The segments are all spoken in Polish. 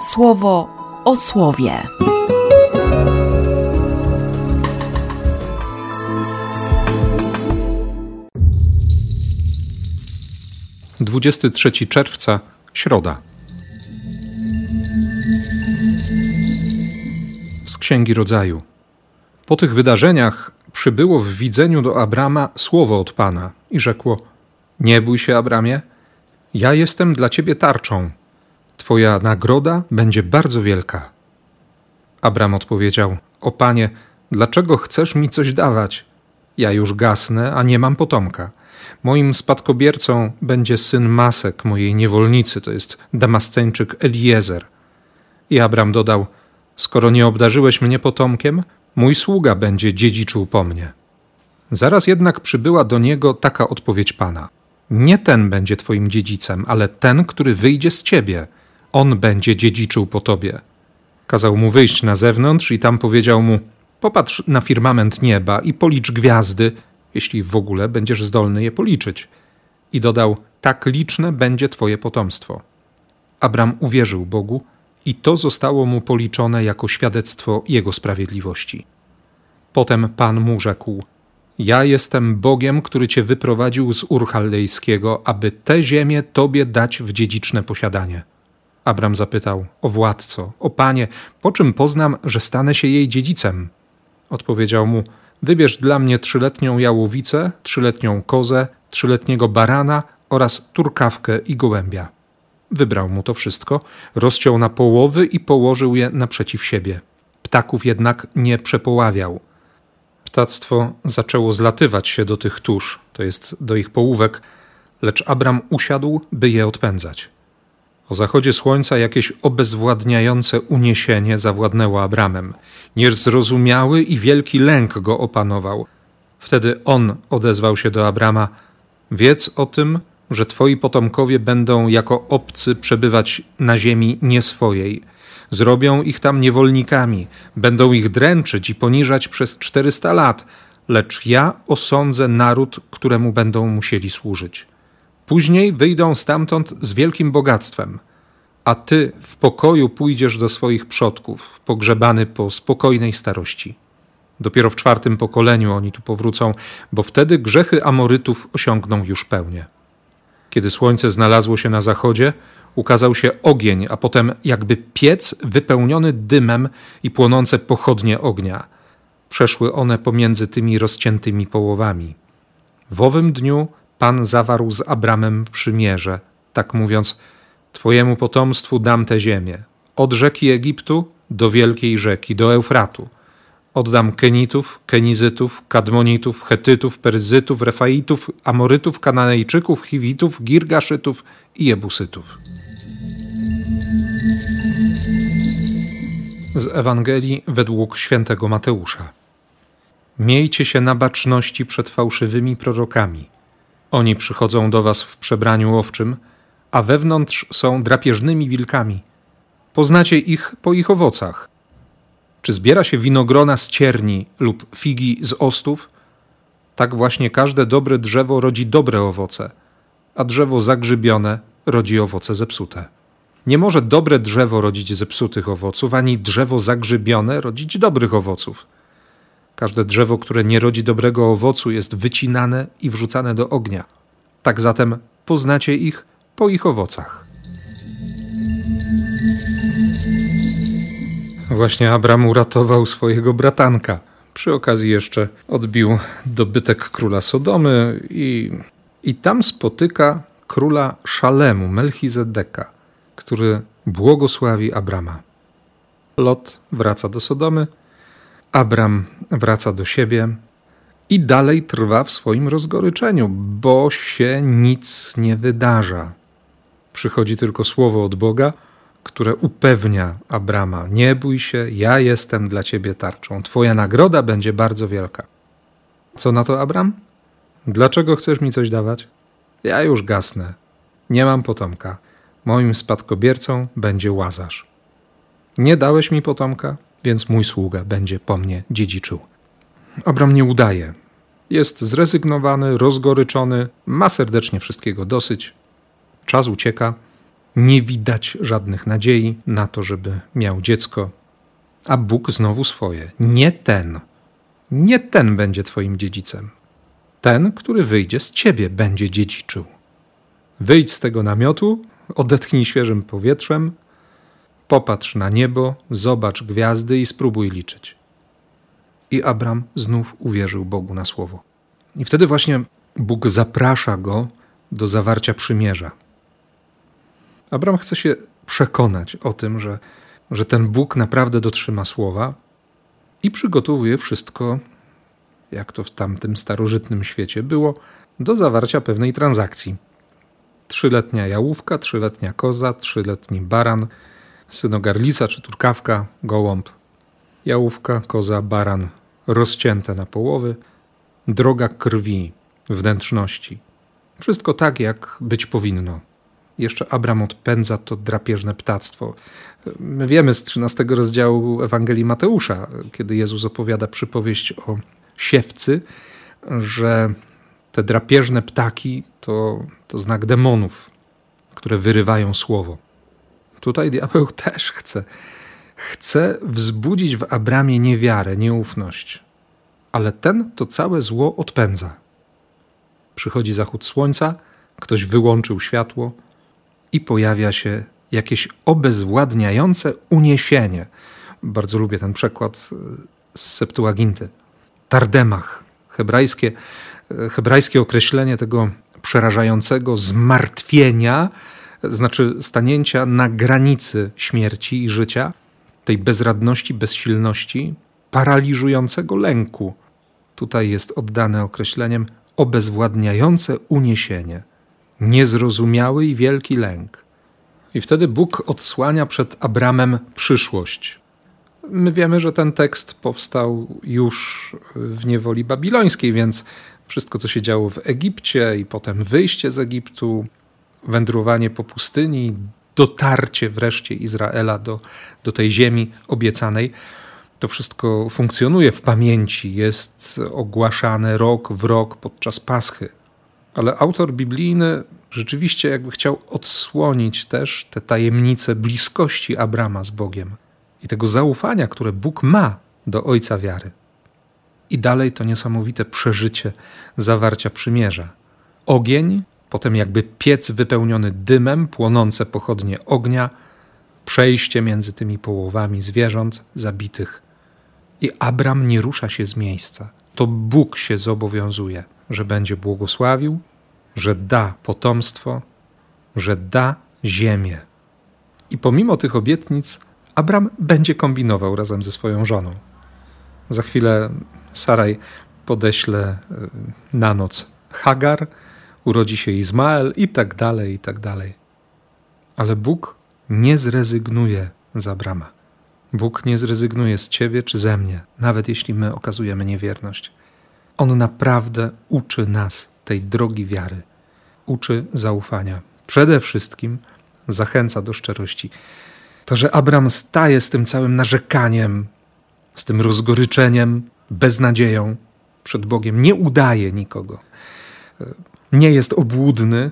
słowo o słowie. Dwudziesty trzeci czerwca, środa. Z Księgi Rodzaju. Po tych wydarzeniach przybyło w widzeniu do Abrama słowo od Pana i rzekło: Nie bój się, Abramie, ja jestem dla ciebie tarczą. Twoja nagroda będzie bardzo wielka. Abram odpowiedział: O panie, dlaczego chcesz mi coś dawać? Ja już gasnę, a nie mam potomka. Moim spadkobiercą będzie syn Masek, mojej niewolnicy, to jest Damasceńczyk Eliezer. I Abram dodał: Skoro nie obdarzyłeś mnie potomkiem, mój sługa będzie dziedziczył po mnie. Zaraz jednak przybyła do niego taka odpowiedź pana: Nie ten będzie twoim dziedzicem, ale ten, który wyjdzie z ciebie. On będzie dziedziczył po tobie. Kazał mu wyjść na zewnątrz i tam powiedział mu: Popatrz na firmament nieba i policz gwiazdy, jeśli w ogóle będziesz zdolny je policzyć. I dodał: Tak liczne będzie twoje potomstwo. Abram uwierzył Bogu i to zostało mu policzone jako świadectwo jego sprawiedliwości. Potem Pan mu rzekł: Ja jestem Bogiem, który cię wyprowadził z Ur aby tę ziemię tobie dać w dziedziczne posiadanie. Abram zapytał: O władco, o panie, po czym poznam, że stanę się jej dziedzicem? Odpowiedział mu: Wybierz dla mnie trzyletnią jałowicę, trzyletnią kozę, trzyletniego barana oraz turkawkę i gołębia. Wybrał mu to wszystko, rozciął na połowy i położył je naprzeciw siebie. Ptaków jednak nie przepoławiał. Ptactwo zaczęło zlatywać się do tych tusz, to jest do ich połówek, lecz Abram usiadł, by je odpędzać. O zachodzie słońca jakieś obezwładniające uniesienie zawładnęło Abramem. Niezrozumiały i wielki lęk go opanował. Wtedy on odezwał się do Abrama: Wiedz o tym, że twoi potomkowie będą jako obcy przebywać na ziemi nieswojej. Zrobią ich tam niewolnikami, będą ich dręczyć i poniżać przez czterysta lat, lecz ja osądzę naród, któremu będą musieli służyć. Później wyjdą stamtąd z wielkim bogactwem, a ty w pokoju pójdziesz do swoich przodków, pogrzebany po spokojnej starości. Dopiero w czwartym pokoleniu oni tu powrócą, bo wtedy grzechy Amorytów osiągną już pełnię. Kiedy słońce znalazło się na zachodzie, ukazał się ogień, a potem jakby piec wypełniony dymem i płonące pochodnie ognia. Przeszły one pomiędzy tymi rozciętymi połowami. W owym dniu Pan zawarł z Abramem przymierze, tak mówiąc: Twojemu potomstwu dam tę ziemię, od rzeki Egiptu do wielkiej rzeki, do Eufratu. Oddam Kenitów, Kenizytów, Kadmonitów, Chetytów, Perzytów, Refaitów, Amorytów, Kananejczyków, Chiwitów, Girgaszytów i Jebusytów. Z Ewangelii według świętego Mateusza. Miejcie się na baczności przed fałszywymi prorokami. Oni przychodzą do was w przebraniu owczym, a wewnątrz są drapieżnymi wilkami. Poznacie ich po ich owocach. Czy zbiera się winogrona z cierni lub figi z ostów? Tak właśnie każde dobre drzewo rodzi dobre owoce, a drzewo zagrzybione rodzi owoce zepsute. Nie może dobre drzewo rodzić zepsutych owoców, ani drzewo zagrzybione rodzić dobrych owoców. Każde drzewo, które nie rodzi dobrego owocu, jest wycinane i wrzucane do ognia. Tak zatem poznacie ich po ich owocach. Właśnie Abram uratował swojego bratanka. Przy okazji jeszcze odbił dobytek króla Sodomy i, i tam spotyka króla Szalemu, Melchizedeka, który błogosławi Abrama. Lot wraca do Sodomy, Abram wraca do siebie i dalej trwa w swoim rozgoryczeniu, bo się nic nie wydarza. Przychodzi tylko słowo od Boga, które upewnia Abrama: Nie bój się, ja jestem dla ciebie tarczą. Twoja nagroda będzie bardzo wielka. Co na to Abram? Dlaczego chcesz mi coś dawać? Ja już gasnę. Nie mam potomka. Moim spadkobiercą będzie łazarz. Nie dałeś mi potomka, więc mój sługa będzie po mnie dziedziczył. Abram nie udaje. Jest zrezygnowany, rozgoryczony, ma serdecznie wszystkiego dosyć. Czas ucieka Nie widać żadnych nadziei na to, żeby miał dziecko, a Bóg znowu swoje. Nie ten. Nie ten będzie twoim dziedzicem. Ten, który wyjdzie z ciebie, będzie dziedziczył. Wyjdź z tego namiotu, odetchnij świeżym powietrzem, popatrz na niebo, zobacz gwiazdy i spróbuj liczyć. I Abram znów uwierzył Bogu na słowo. I wtedy właśnie Bóg zaprasza go do zawarcia przymierza. Abram chce się przekonać o tym, że, że ten Bóg naprawdę dotrzyma słowa i przygotowuje wszystko, jak to w tamtym starożytnym świecie było, do zawarcia pewnej transakcji. Trzyletnia jałówka, trzyletnia koza, trzyletni baran, synogarlica czy turkawka, gołąb. Jałówka, koza, baran rozcięte na połowy, droga krwi, wnętrzności. Wszystko tak, jak być powinno. Jeszcze Abram odpędza to drapieżne ptactwo. My wiemy z 13 rozdziału Ewangelii Mateusza, kiedy Jezus opowiada przypowieść o siewcy, że te drapieżne ptaki to, to znak demonów, które wyrywają słowo. Tutaj diabeł też chce. Chce wzbudzić w Abramie niewiarę, nieufność. Ale ten to całe zło odpędza. Przychodzi zachód słońca, ktoś wyłączył światło i pojawia się jakieś obezwładniające uniesienie. Bardzo lubię ten przekład z Septuaginty. Tardemach, hebrajskie, hebrajskie określenie tego przerażającego zmartwienia, znaczy stanięcia na granicy śmierci i życia, tej bezradności, bezsilności, paraliżującego lęku. Tutaj jest oddane określeniem obezwładniające uniesienie, niezrozumiały i wielki lęk. I wtedy Bóg odsłania przed Abramem przyszłość. My wiemy, że ten tekst powstał już w niewoli babilońskiej, więc wszystko, co się działo w Egipcie i potem wyjście z Egiptu, wędrowanie po pustyni, dotarcie wreszcie Izraela do, do tej ziemi obiecanej, to wszystko funkcjonuje w pamięci, jest ogłaszane rok w rok podczas Paschy. Ale autor biblijny rzeczywiście jakby chciał odsłonić też te tajemnice bliskości Abrama z Bogiem i tego zaufania, które Bóg ma do Ojca wiary. I dalej to niesamowite przeżycie zawarcia przymierza. Ogień, potem jakby piec wypełniony dymem, płonące pochodnie ognia, przejście między tymi połowami zwierząt zabitych. I Abram nie rusza się z miejsca. To Bóg się zobowiązuje, że będzie błogosławił, że da potomstwo, że da ziemię. I pomimo tych obietnic, Abram będzie kombinował razem ze swoją żoną. Za chwilę Saraj podeśle e, na noc Hagar, urodzi się Izmael i tak dalej, i tak dalej. Ale Bóg nie zrezygnuje z Abrama. Bóg nie zrezygnuje z ciebie czy ze mnie, nawet jeśli my okazujemy niewierność. On naprawdę uczy nas tej drogi wiary, uczy zaufania. Przede wszystkim zachęca do szczerości. To, że Abram staje z tym całym narzekaniem, z tym rozgoryczeniem, beznadzieją przed Bogiem, nie udaje nikogo. Nie jest obłudny,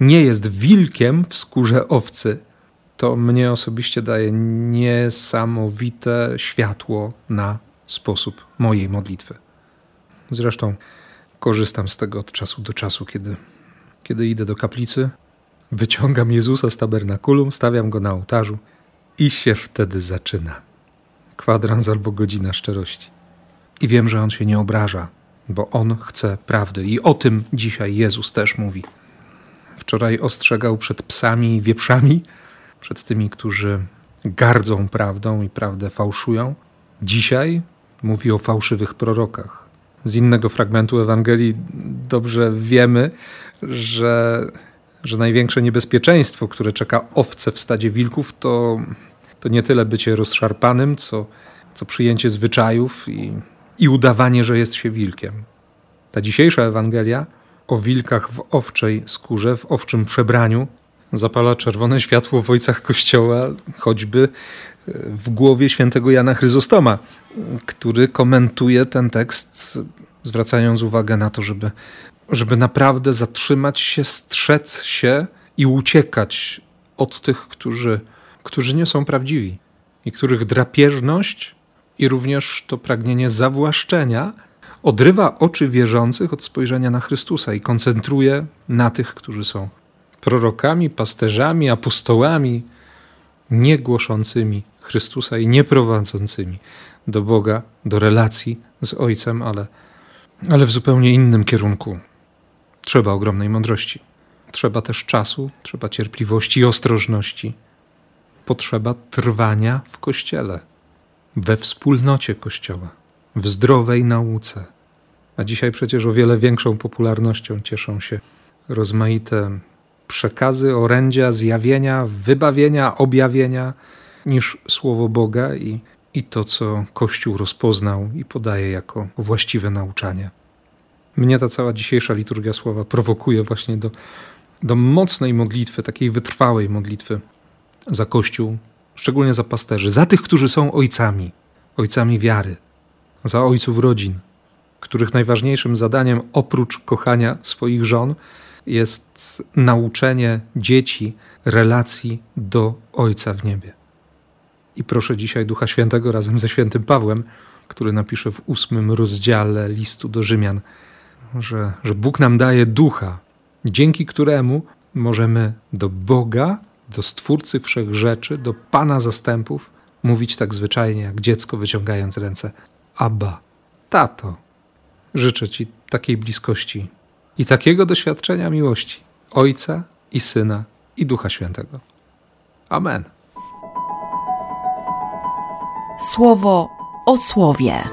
nie jest wilkiem w skórze owcy. To mnie osobiście daje niesamowite światło na sposób mojej modlitwy. Zresztą korzystam z tego od czasu do czasu, kiedy, kiedy idę do kaplicy, wyciągam Jezusa z tabernakulum, stawiam go na ołtarzu i się wtedy zaczyna. Kwadrans albo godzina szczerości. I wiem, że on się nie obraża, bo on chce prawdy. I o tym dzisiaj Jezus też mówi. Wczoraj ostrzegał przed psami i wieprzami, przed tymi, którzy gardzą prawdą i prawdę fałszują. Dzisiaj mówi o fałszywych prorokach. Z innego fragmentu Ewangelii dobrze wiemy, że, że największe niebezpieczeństwo, które czeka owce w stadzie wilków, to, to nie tyle bycie rozszarpanym, co, co przyjęcie zwyczajów i, i udawanie, że jest się wilkiem. Ta dzisiejsza Ewangelia o wilkach w owczej skórze, w owczym przebraniu, zapala czerwone światło w ojcach Kościoła, choćby e, w głowie świętego Jana Chryzostoma, który komentuje ten tekst, zwracając uwagę na to, żeby, żeby naprawdę zatrzymać się, strzec się i uciekać od tych, którzy, którzy nie są prawdziwi i których drapieżność i również to pragnienie zawłaszczenia odrywa oczy wierzących od spojrzenia na Chrystusa i koncentruje na tych, którzy są prorokami, pasterzami, apostołami, nie głoszącymi Chrystusa i nie prowadzącymi do Boga, do relacji z Ojcem, ale, ale w zupełnie innym kierunku. Trzeba ogromnej mądrości. Trzeba też czasu, trzeba cierpliwości i ostrożności. Potrzeba trwania w Kościele, we wspólnocie Kościoła, w zdrowej nauce. A dzisiaj przecież o wiele większą popularnością cieszą się rozmaite przekazy, orędzia, zjawienia, wybawienia, objawienia niż Słowo Boga i, i to, co Kościół rozpoznał i podaje jako właściwe nauczanie. Mnie ta cała dzisiejsza liturgia słowa prowokuje właśnie do, do mocnej modlitwy, takiej wytrwałej modlitwy za Kościół, szczególnie za pasterzy, za tych, którzy są ojcami, ojcami wiary, za ojców rodzin, których najważniejszym zadaniem oprócz kochania swoich żon jest nauczenie dzieci relacji do Ojca w niebie. I proszę dzisiaj Ducha Świętego razem ze świętym Pawłem, który napisze w ósmym rozdziale listu do Rzymian, że, że Bóg nam daje ducha, dzięki któremu możemy do Boga, do Stwórcy wszech rzeczy, do Pana zastępów mówić tak zwyczajnie, jak dziecko wyciągając ręce: Abba, tato. Życzę Ci takiej bliskości i takiego doświadczenia miłości Ojca i Syna i Ducha Świętego. Amen. Słowo o słowie.